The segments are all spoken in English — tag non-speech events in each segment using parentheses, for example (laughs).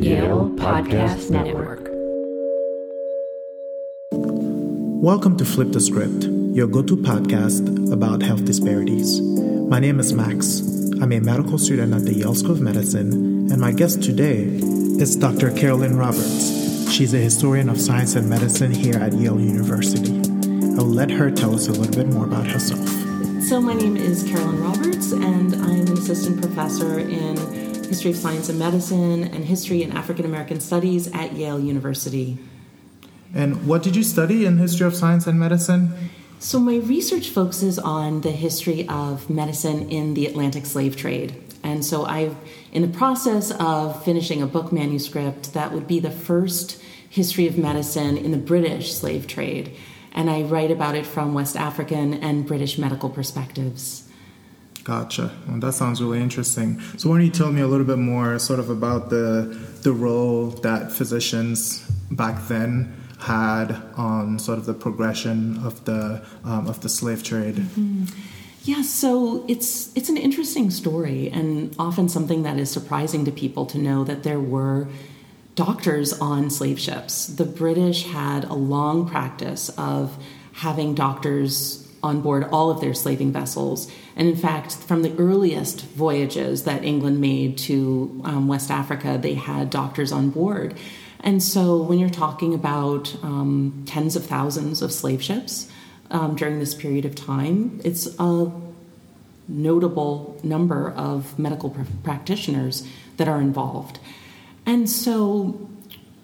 Yale Podcast Network. Welcome to Flip the Script, your go to podcast about health disparities. My name is Max. I'm a medical student at the Yale School of Medicine, and my guest today is Dr. Carolyn Roberts. She's a historian of science and medicine here at Yale University. I will let her tell us a little bit more about herself. So, my name is Carolyn Roberts, and I'm an assistant professor in history of science and medicine and history and African American studies at Yale University. And what did you study in history of science and medicine? So, my research focuses on the history of medicine in the Atlantic slave trade. And so, I'm in the process of finishing a book manuscript that would be the first history of medicine in the British slave trade. And I write about it from West African and British medical perspectives. Gotcha. Well, that sounds really interesting. So, why don't you tell me a little bit more, sort of, about the the role that physicians back then had on sort of the progression of the um, of the slave trade? Mm-hmm. Yeah, so it's it's an interesting story, and often something that is surprising to people to know that there were doctors on slave ships. The British had a long practice of having doctors on board all of their slaving vessels. And in fact, from the earliest voyages that England made to um, West Africa, they had doctors on board. And so when you're talking about um, tens of thousands of slave ships um, during this period of time, it's a notable number of medical pr- practitioners that are involved. And so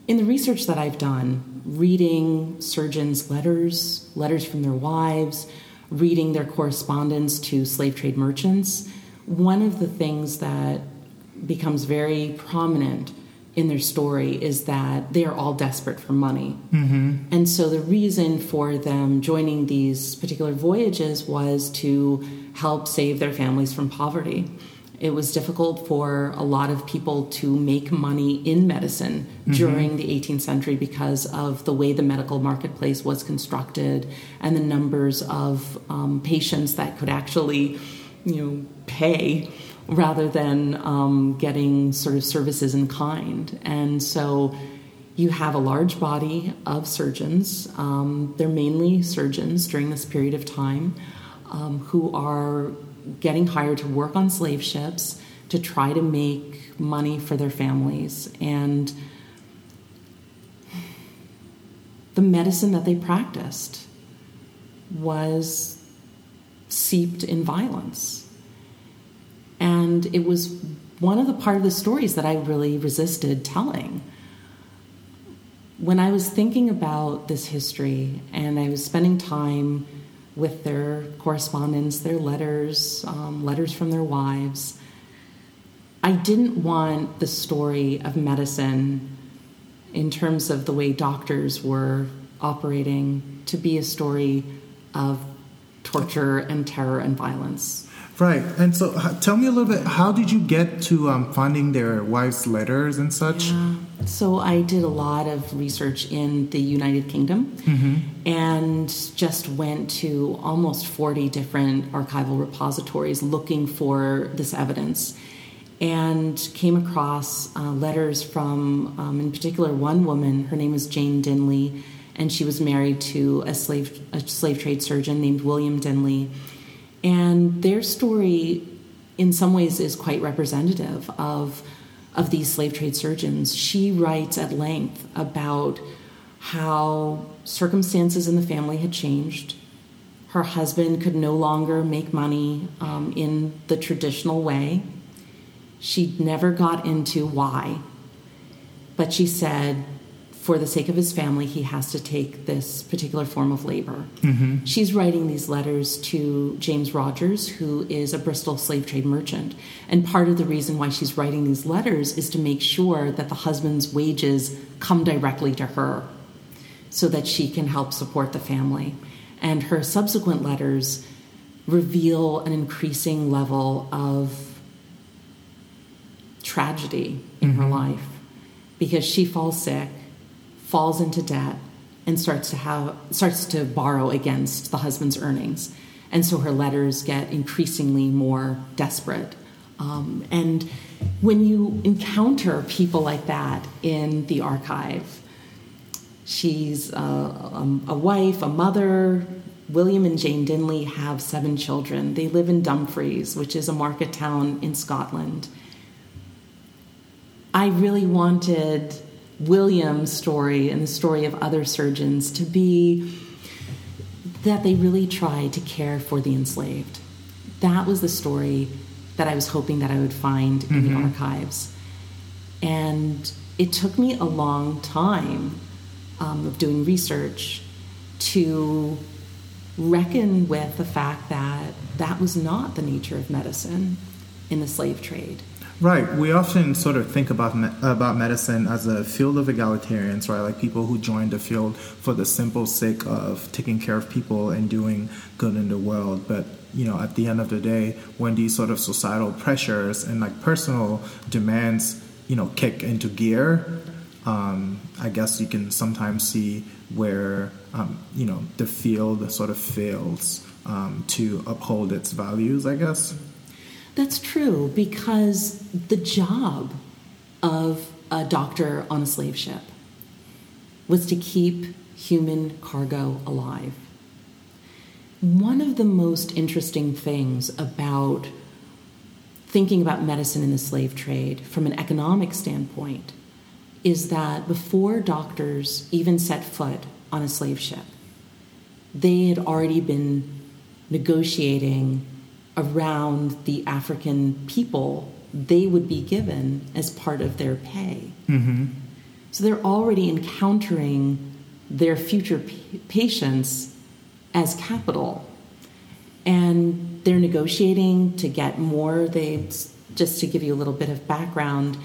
in the research that I've done, reading surgeons' letters, letters from their wives, reading their correspondence to slave trade merchants, one of the things that becomes very prominent in their story is that they are all desperate for money. Mm-hmm. And so the reason for them joining these particular voyages was to help save their families from poverty. It was difficult for a lot of people to make money in medicine mm-hmm. during the 18th century because of the way the medical marketplace was constructed and the numbers of um, patients that could actually, you know, pay rather than um, getting sort of services in kind. And so you have a large body of surgeons. Um, they're mainly surgeons during this period of time um, who are getting hired to work on slave ships to try to make money for their families. And the medicine that they practiced was seeped in violence. And it was one of the part of the stories that I really resisted telling. When I was thinking about this history and I was spending time with their correspondence, their letters, um, letters from their wives. I didn't want the story of medicine in terms of the way doctors were operating to be a story of torture and terror and violence. Right. And so tell me a little bit how did you get to um, finding their wives' letters and such? Yeah. So I did a lot of research in the United Kingdom mm-hmm. And just went to almost 40 different archival repositories looking for this evidence and came across uh, letters from, um, in particular, one woman. Her name was Jane Dinley, and she was married to a slave, a slave trade surgeon named William Dinley and their story, in some ways, is quite representative of, of these slave trade surgeons. She writes at length about how circumstances in the family had changed. Her husband could no longer make money um, in the traditional way. She never got into why, but she said for the sake of his family, he has to take this particular form of labor. Mm-hmm. She's writing these letters to James Rogers, who is a Bristol slave trade merchant. And part of the reason why she's writing these letters is to make sure that the husband's wages come directly to her so that she can help support the family. And her subsequent letters reveal an increasing level of tragedy in mm-hmm. her life because she falls sick falls into debt and starts to have starts to borrow against the husband's earnings and so her letters get increasingly more desperate um, and when you encounter people like that in the archive, she's a, a, a wife, a mother. William and Jane Dinley have seven children. They live in Dumfries, which is a market town in Scotland. I really wanted William's story and the story of other surgeons to be that they really tried to care for the enslaved. That was the story that I was hoping that I would find in Mm-hmm. the archives. And it took me a long time um, of doing research to reckon with the fact that that was not the nature of medicine in the slave trade. Right. We often sort of think about me- about medicine as a field of egalitarians, right? Like people who joined the field for the simple sake of taking care of people and doing good in the world. But you know, at the end of the day, when these sort of societal pressures and like personal demands, you know, kick into gear, um, I guess you can sometimes see where um, you know the field sort of fails um, to uphold its values. I guess. That's true because the job of a doctor on a slave ship was to keep human cargo alive. One of the most interesting things about thinking about medicine in the slave trade from an economic standpoint is that before doctors even set foot on a slave ship, they had already been negotiating around the African people they would be given as part of their pay. Mm-hmm. So they're already encountering their future pa- patients as capital. And they're negotiating to get more. They, just to give you a little bit of background,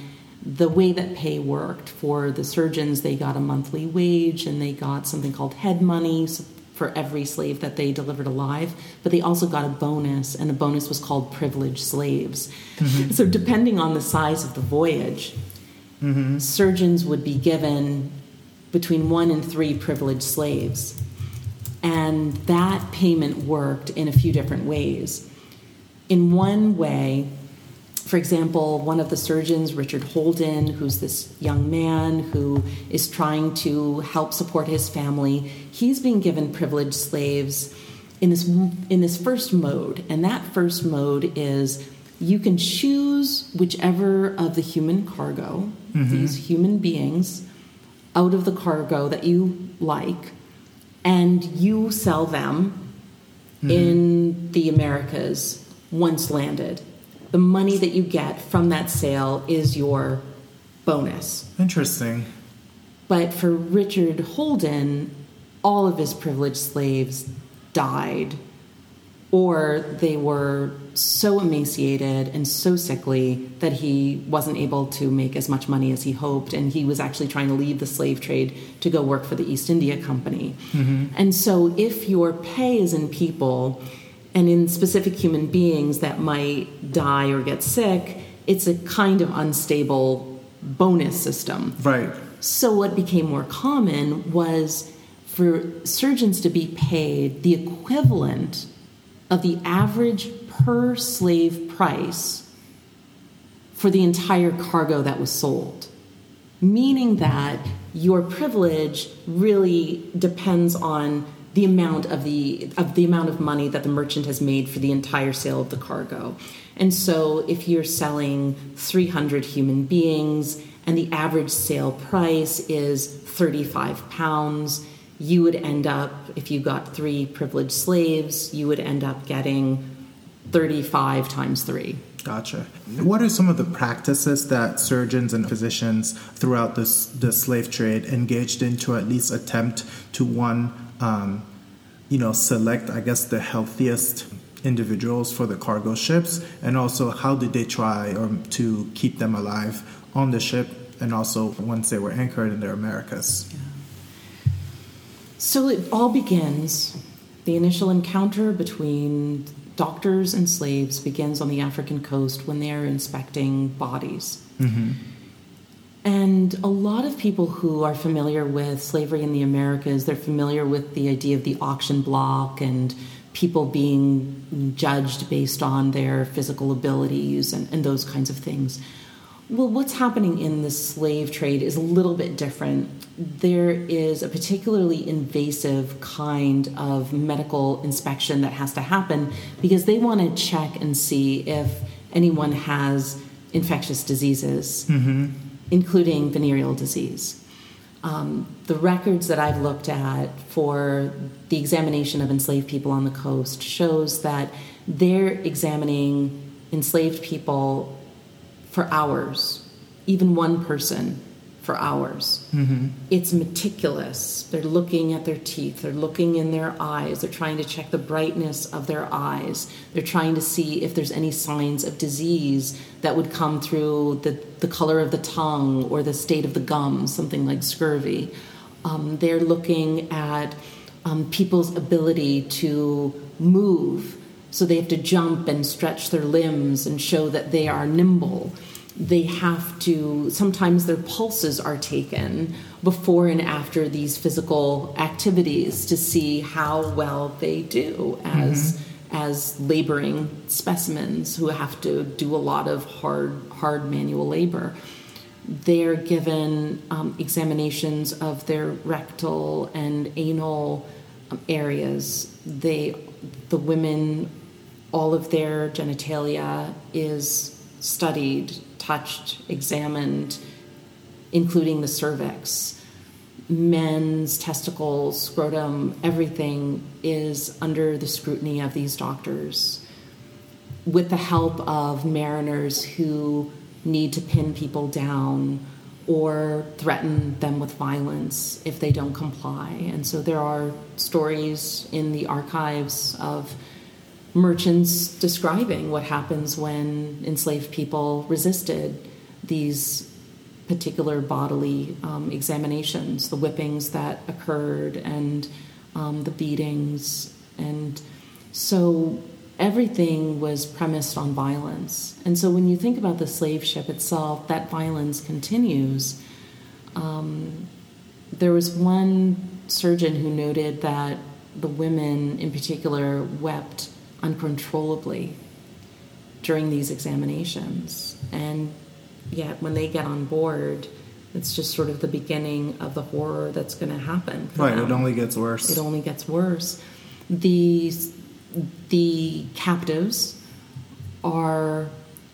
the way that pay worked for the surgeons, they got a monthly wage and they got something called head money for every slave that they delivered alive, but they also got a bonus, and the bonus was called privileged slaves. Mm-hmm. So, depending on the size of the voyage, mm-hmm. surgeons would be given between one and three privileged slaves. And that payment worked in a few different ways. In one way, for example, one of the surgeons, Richard Holden, who's this young man who is trying to help support his family, he's being given privileged slaves in this in this first mode, and that first mode is you can choose whichever of the human cargo, mm-hmm. these human beings, out of the cargo that you like, and you sell them mm-hmm. in the Americas once landed. The money that you get from that sale is your bonus. Interesting. But for Richard Holden, all of his privileged slaves died, or they were so emaciated and so sickly that he wasn't able to make as much money as he hoped, and he was actually trying to leave the slave trade to go work for the East India Company. Mm-hmm. And so, if your pay is in people and in specific human beings that might die or get sick, it's a kind of unstable bonus system. Right. So, what became more common was for surgeons to be paid the equivalent of the average per slave price for the entire cargo that was sold. Meaning that your privilege really depends on the amount of the of the amount of money that the merchant has made for the entire sale of the cargo. And so if you're selling 300 human beings and the average sale price is 35 pounds, you would end up if you got 3 privileged slaves, you would end up getting 35 times 3. Gotcha. What are some of the practices that surgeons and physicians throughout this the slave trade engaged in to at least attempt to one, um, you know, select I guess the healthiest individuals for the cargo ships, and also how did they try or to keep them alive on the ship, and also once they were anchored in their Americas. So it all begins, the initial encounter between doctors and slaves begins on the African coast when they are inspecting bodies. And a lot of people who are familiar with slavery in the Americas, they're familiar with the idea of the auction block and people being judged based on their physical abilities and, and those kinds of things. Well, what's happening in the slave trade is a little bit different. There is a particularly invasive kind of medical inspection that has to happen because they want to check and see if anyone has infectious diseases, mm-hmm. Including venereal disease. Um, the records that I've looked at for the examination of enslaved people on the coast shows that they're examining enslaved people for hours, even one person for hours. It's meticulous. They're looking at their teeth, they're looking in their eyes, they're trying to check the brightness of their eyes, they're trying to see if there's any signs of disease that would come through the, the color of the tongue or the state of the gums, something like scurvy. Um, they're looking at um, people's ability to move. So they have to jump and stretch their limbs and show that they are nimble. They have to, sometimes their pulses are taken before and after these physical activities to see how well they do as, as laboring specimens who have to do a lot of hard, hard manual labor they're given um, examinations of their rectal and anal um, areas. They, the women, all of their genitalia is studied, touched, examined, including the cervix. Men's testicles, scrotum, everything is under the scrutiny of these doctors with the help of mariners who need to pin people down or threaten them with violence if they don't comply. And so there are stories in the archives of merchants describing what happens when enslaved people resisted these particular bodily um, examinations, the whippings that occurred, and um, the beatings. And so everything was premised on violence. And so when you think about the slave ship itself, that violence continues. Um, there was one surgeon who noted that the women in particular wept uncontrollably during these examinations. And yet, when they get on board, it's just sort of the beginning of the horror that's going to happen. Right, them it only gets worse. it only gets worse. The the captives are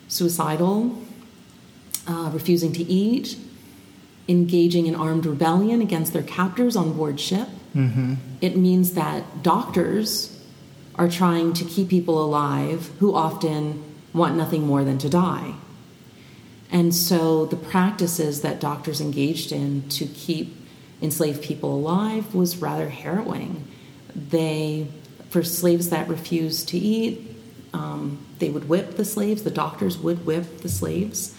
suicidal, uh, refusing to eat, engaging in armed rebellion against their captors on board ship. It means that doctors are trying to keep people alive who often want nothing more than to die. And so the practices that doctors engaged in to keep enslaved people alive was rather harrowing. They, for slaves that refused to eat, um, they would whip the slaves, the doctors would whip the slaves.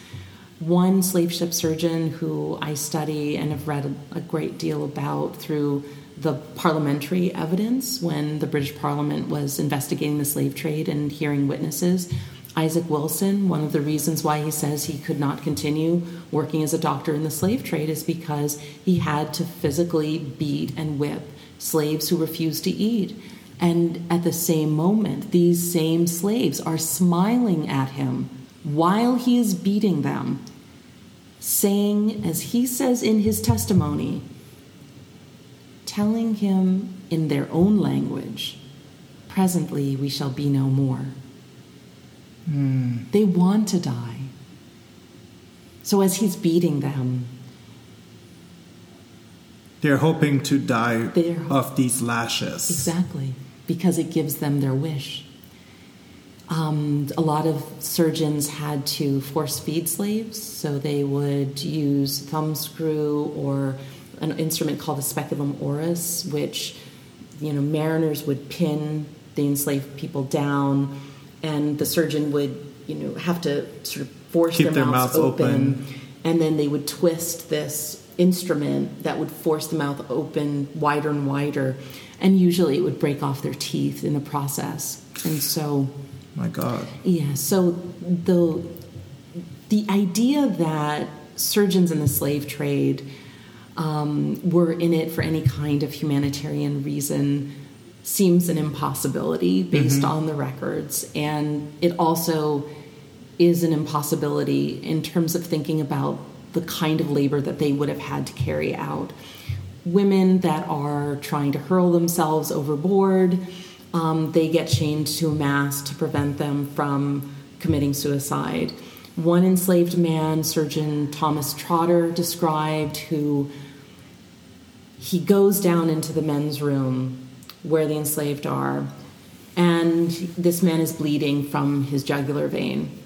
One slave ship surgeon who I study and have read a, a great deal about through the parliamentary evidence when the British Parliament was investigating the slave trade and hearing witnesses. Isaac Wilson, one of the reasons why he says he could not continue working as a doctor in the slave trade is because he had to physically beat and whip slaves who refused to eat. And at the same moment, these same slaves are smiling at him while he is beating them, saying, as he says in his testimony, telling him in their own language, Presently we shall be no more. They want to die. So as he's beating them, They're hoping to die They're- of these lashes. Exactly, because it gives them their wish. Um, a lot of surgeons had to force feed slaves, so they would use thumbscrew or an instrument called the speculum oris, which you know mariners would pin the enslaved people down, and the surgeon would you know have to sort of force Keep their, their mouths, mouths open, open. and then they would twist this instrument that would force the mouth open wider and wider, and usually it would break off their teeth in the process, and so. My God. Yeah, so the the idea that surgeons in the slave trade um, were in it for any kind of humanitarian reason seems an impossibility based on the records, and it also is an impossibility in terms of thinking about the kind of labor that they would have had to carry out. Women that are trying to hurl themselves overboard, um, they get chained to a mast to prevent them from committing suicide. One enslaved man, Surgeon Thomas Trotter, described who he goes down into the men's room where the enslaved are, and this man is bleeding from his jugular vein.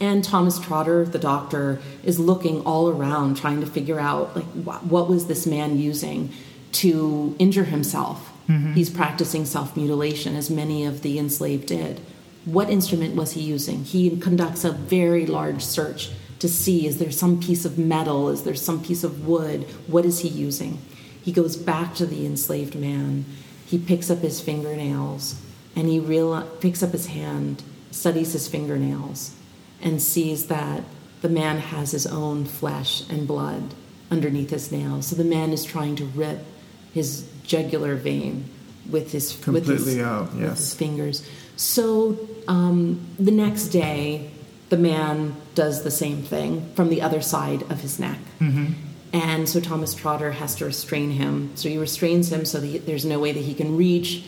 And Thomas Trotter, the doctor, is looking all around trying to figure out like what was this man using to injure himself. Mm-hmm. He's practicing self mutilation, as many of the enslaved did. What instrument was he using? He conducts a very large search to see is there some piece of metal? Is there some piece of wood? What is he using? He goes back to the enslaved man. He picks up his fingernails and he real, picks up his hand, studies his fingernails, and sees that the man has his own flesh and blood underneath his nails. So the man is trying to rip his jugular vein with his completely with his, out, yes. with his fingers. So um, the next day, the man does the same thing from the other side of his neck. Mm-hmm. And so Thomas Trotter has to restrain him. So he restrains him so that there's no way that he can reach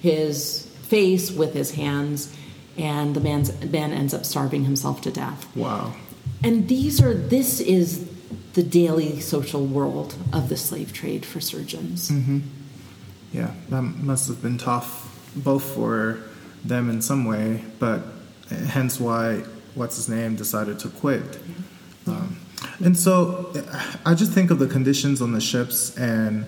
his face with his hands. And the man's, man ends up starving himself to death. Wow. And these are, this is the daily social world of the slave trade for surgeons. Mm-hmm. Yeah, that must have been tough both for them in some way, but hence why what's his name decided to quit. Yeah. Um, and so I just think of the conditions on the ships and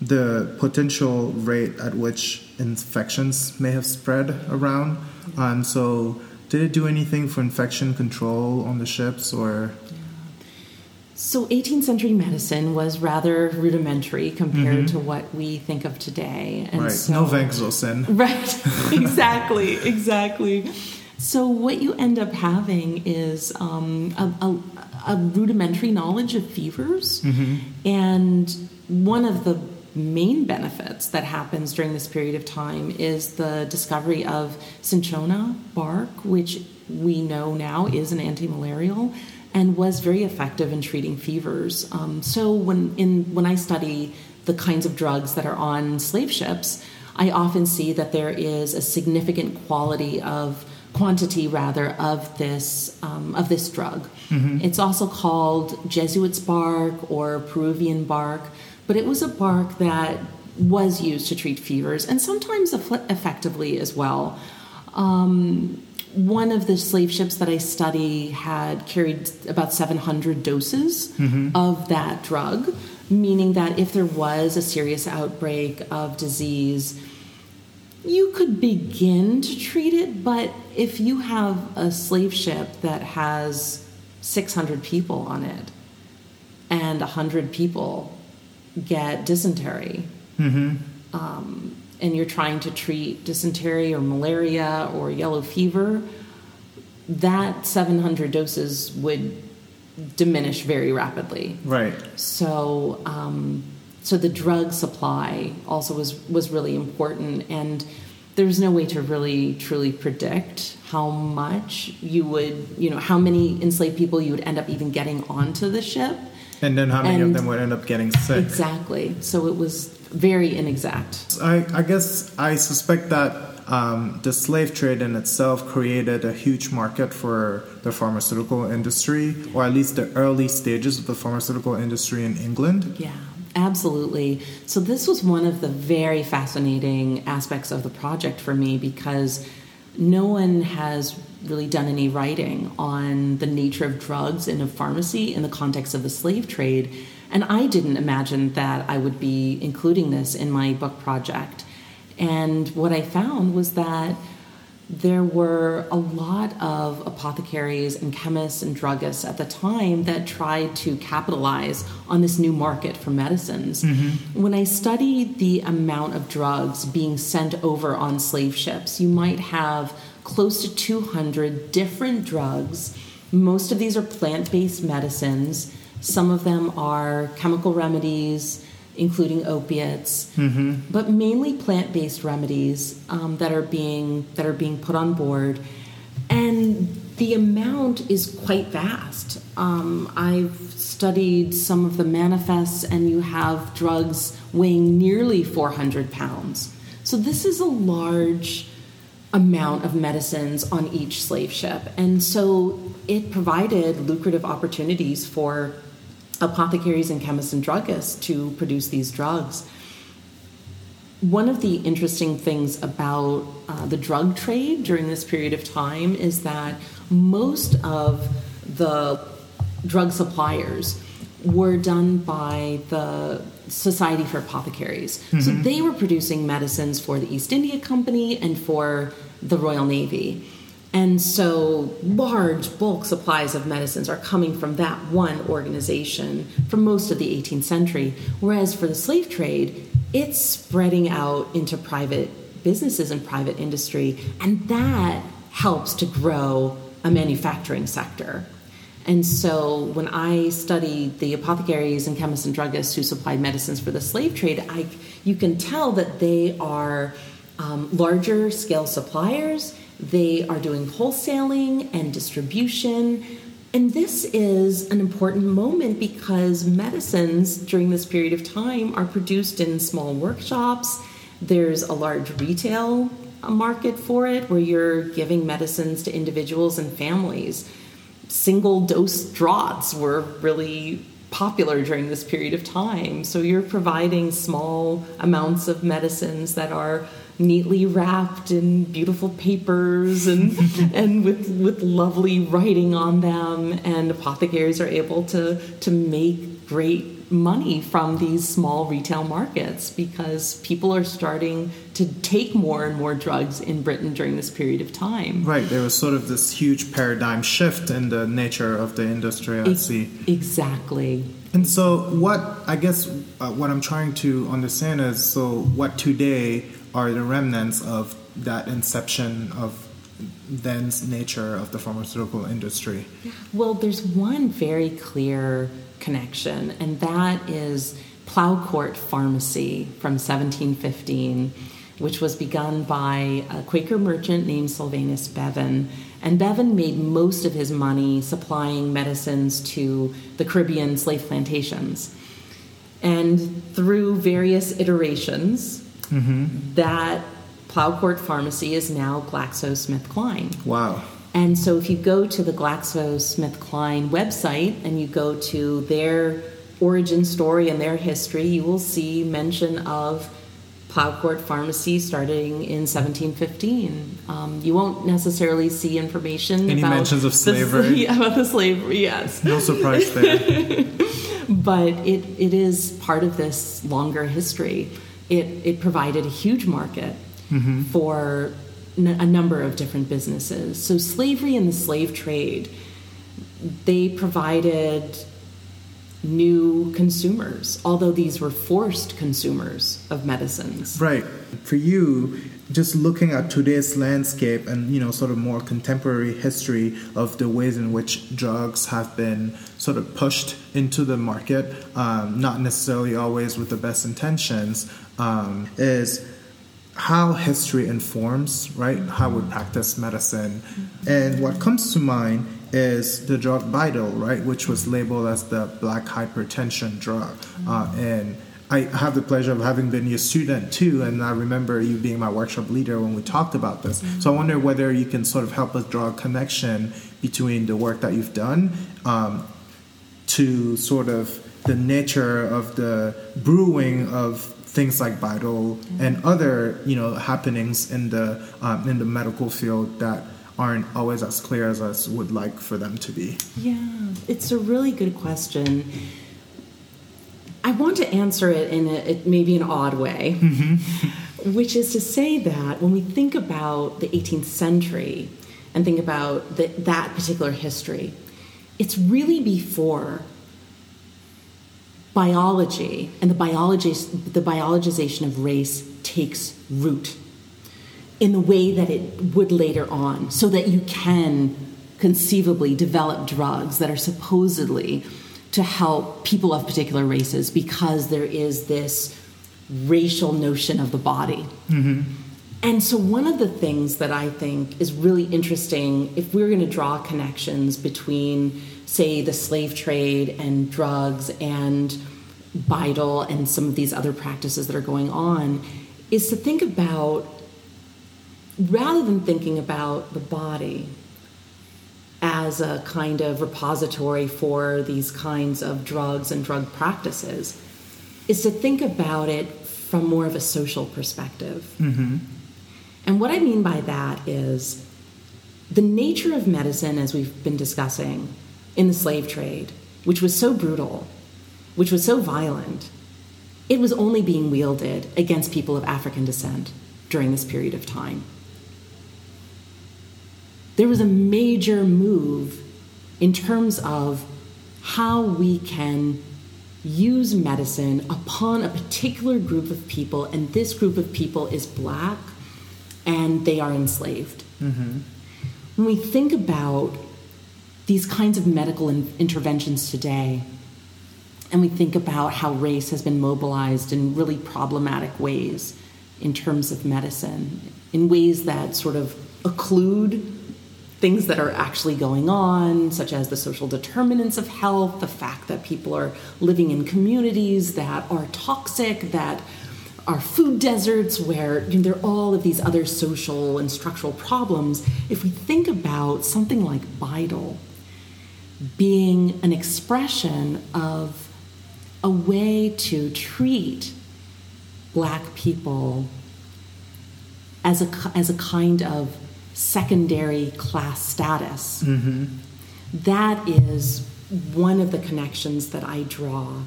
the potential rate at which infections may have spread around. Um, so, did it do anything for infection control on the ships or? So, 18th century medicine was rather rudimentary compared mm-hmm. to what we think of today. And right. So, no Vaxzocin. (laughs) Right. exactly. exactly. So, what you end up having is um, a, a, a, rudimentary knowledge of fevers. Mm-hmm. And one of the main benefits that happens during this period of time is the discovery of cinchona bark, which we know now is an anti-malarial and was very effective in treating fevers. Um, so when in when I study the kinds of drugs that are on slave ships, I often see that there is a significant quality of quantity rather of this um, of this drug. Mm-hmm. It's also called Jesuit's bark or Peruvian bark, but it was a bark that was used to treat fevers and sometimes effectively as well. Um, one of the slave ships that I study had carried about 700 doses mm-hmm. of that drug, meaning that if there was a serious outbreak of disease, you could begin to treat it, but if you have a slave ship that has 600 people on it and 100 people get dysentery, mm-hmm. um, and you're trying to treat dysentery or malaria or yellow fever, that 700 doses would diminish very rapidly. Right. So, um, so the drug supply also was was really important, and there's no way to really truly predict how much you would, you know, how many enslaved people you would end up even getting onto the ship. And then how many And- of them would end up getting sick? Exactly. So it was very inexact. I, I guess I suspect that um, the slave trade in itself created a huge market for the pharmaceutical industry, or at least the early stages of the pharmaceutical industry in England. Yeah, absolutely. So this was one of the very fascinating aspects of the project for me because no one has really done any writing on the nature of drugs in a pharmacy in the context of the slave trade. And I didn't imagine that I would be including this in my book project. And what I found was that there were a lot of apothecaries and chemists and druggists at the time that tried to capitalize on this new market for medicines. Mm-hmm. When I studied the amount of drugs being sent over on slave ships, you might have close to 200 different drugs. Most of these are plant based medicines, some of them are chemical remedies including opiates, mm-hmm. but mainly plant-based remedies um, that are being that are being put on board. And the amount is quite vast. Um, I've studied some of the manifests, and you have drugs weighing nearly 400 pounds. So, this is a large amount of medicines on each slave ship. And so, it provided lucrative opportunities for apothecaries and chemists and druggists to produce these drugs. One of the interesting things about uh, the drug trade during this period of time is that most of the drug suppliers were done by the Society for Apothecaries. Mm-hmm. So they were producing medicines for the East India Company and for the Royal Navy. And so large bulk supplies of medicines are coming from that one organization for most of the 18th century. Whereas for the slave trade, it's spreading out into private businesses and private industry. And that helps to grow a manufacturing sector. And so when I studied the apothecaries and chemists and druggists who supplied medicines for the slave trade, I, you can tell that they are um, larger scale suppliers. They are doing wholesaling and distribution. And this is an important moment because medicines during this period of time are produced in small workshops. There's a large retail market for it where you're giving medicines to individuals and families. Single dose draughts were really popular during this period of time. So you're providing small amounts of medicines that are neatly wrapped in beautiful papers and (laughs) and with with lovely writing on them and apothecaries are able to to make great money from these small retail markets because people are starting to take more and more drugs in Britain during this period of time. Right, there was sort of this huge paradigm shift in the nature of the industry, I see. Exactly. And so, what I guess uh, what I'm trying to understand is so, what today are the remnants of that inception of then's nature of the pharmaceutical industry? Well, there's one very clear connection, and that is Plough Pharmacy from 1715, which was begun by a Quaker merchant named Silvanus Bevan. And Bevan made most of his money supplying medicines to the Caribbean slave plantations. And through various iterations, mm-hmm. that Plough Pharmacy is now GlaxoSmithKline. Wow. And so if you go to the GlaxoSmithKline website and you go to their origin story and their history, you will see mention of Plough Pharmacy starting in 1715. Um, you won't necessarily see information Any about mentions of slavery. (laughs) The, about the slavery, yes. No surprise there. (laughs) but it, it is part of this longer history. It, it provided a huge market mm-hmm. for a number of different businesses. So, slavery and the slave trade, they provided new consumers, although these were forced consumers of medicines. Right. For you, just looking at today's landscape and you know sort of more contemporary history of the ways in which drugs have been sort of pushed into the market, um, not necessarily always with the best intentions, um, is how history informs, right, how we practice medicine. And what comes to mind is the drug BiDil, right, which was labeled as the black hypertension drug. Uh, and I have the pleasure of having been your student too, and I remember you being my workshop leader when we talked about this. So I wonder whether you can sort of help us draw a connection between the work that you've done um, to sort of the nature of the brewing of things like BiDil mm-hmm. and other you know happenings in the um, in the medical field that aren't always as clear as us would like for them to be. Yeah, it's a really good question. I want to answer it in a, maybe an odd way, mm-hmm. which is to say that when we think about the 18th century and think about the, that particular history, it's really before biology and the, biology, the biologization of race takes root in the way that it would later on, so that you can conceivably develop drugs that are supposedly to help people of particular races because there is this racial notion of the body. Mm-hmm. And so, one of the things that I think is really interesting, if we're going to draw connections between, say, the slave trade and drugs and BiDil and some of these other practices that are going on, is to think about, rather than thinking about the body as a kind of repository for these kinds of drugs and drug practices, is to think about it from more of a social perspective. Mm-hmm. And what I mean by that is the nature of medicine, as we've been discussing in the slave trade, which was so brutal, which was so violent, it was only being wielded against people of African descent during this period of time. There was a major move in terms of how we can use medicine upon a particular group of people, and this group of people is black and they are enslaved. Mm-hmm. When we think about these kinds of medical in- interventions today, and we think about how race has been mobilized in really problematic ways in terms of medicine, in ways that sort of occlude things that are actually going on, such as the social determinants of health, the fact that people are living in communities that are toxic, that are food deserts, where you know, there are all of these other social and structural problems. If we think about something like BiDil being an expression of a way to treat black people as a, as a kind of secondary class status. Mm-hmm. That is one of the connections that I draw.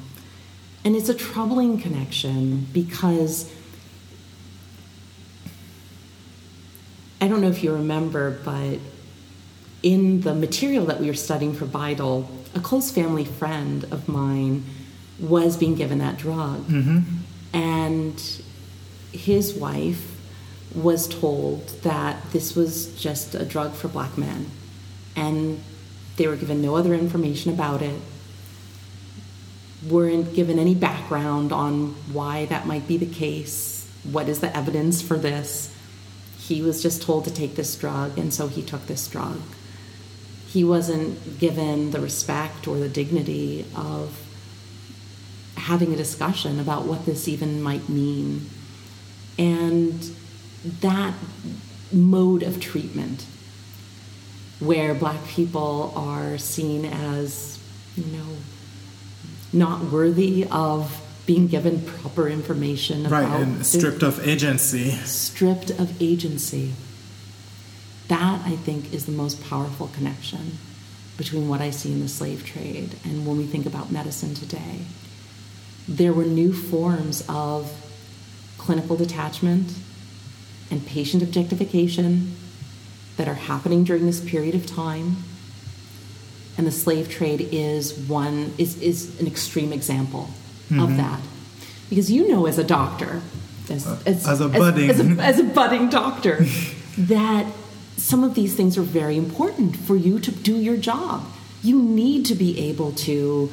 And it's a troubling connection because I don't know if you remember, but in the material that we were studying for BiDil, a close family friend of mine was being given that drug. Mm-hmm. And his wife was told that this was just a drug for black men. And they were given no other information about it, weren't given any background on why that might be the case, what is the evidence for this. He was just told to take this drug, and so he took this drug. He wasn't given the respect or the dignity of having a discussion about what this even might mean. And that mode of treatment where black people are seen as, you know, not worthy of being given proper information Right, and stripped of agency. stripped of agency. That, I think, is the most powerful connection between what I see in the slave trade and when we think about medicine today. There were new forms of clinical detachment and patient objectification that are happening during this period of time. And the slave trade is one is, is an extreme example of mm-hmm. that. Because you know as a doctor, as, uh, as, as a budding- as a, as a budding doctor, (laughs) that some of these things are very important for you to do your job. You need to be able to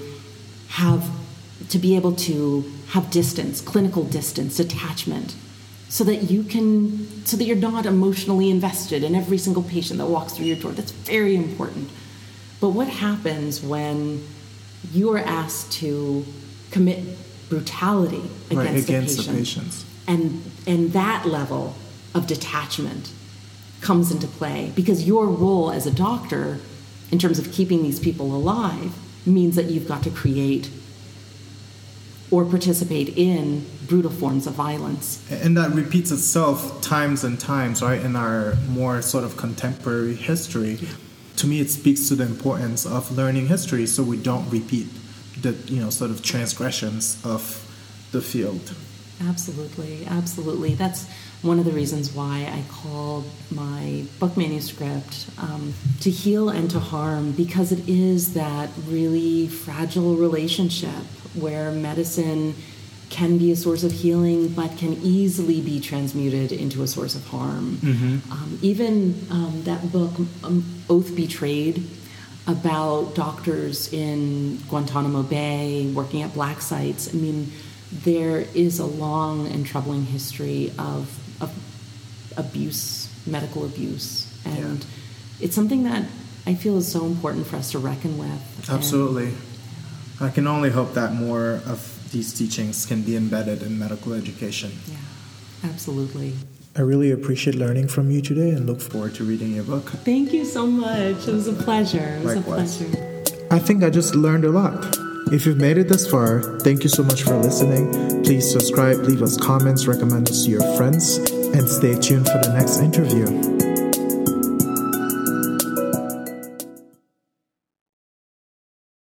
have to be able to have distance, clinical distance, detachment, so that you can so that you're not emotionally invested in every single patient that walks through your door. That's very important. But what happens when you are asked to commit brutality against, Right, a against the patient? patients. and and that level of detachment comes into play because your role as a doctor in terms of keeping these people alive means that you've got to create or participate in brutal forms of violence And that repeats itself times and times, right, in our more sort of contemporary history. To me, it speaks to the importance of learning history so we don't repeat the, you know, sort of transgressions of the field. Absolutely, absolutely. That's one of the reasons why I called my book manuscript um, To Heal and to Harm, because it is that really fragile relationship where medicine can be a source of healing but can easily be transmuted into a source of harm. Um, even um, that book, um, Oath Betrayed, about doctors in Guantanamo Bay working at black sites. I mean, there is a long and troubling history of, of abuse, medical abuse, and Yeah. it's something that I feel is so important for us to reckon with. And- Absolutely. I can only hope that more of these teachings can be embedded in medical education. yeah, absolutely. I really appreciate learning from you today and look forward to reading your book. Thank you so much. It was a pleasure. It was Likewise. a pleasure. I think I just learned a lot. If you've made it this far, thank you so much for listening. Please subscribe, leave us comments, recommend us to your friends, and stay tuned for the next interview.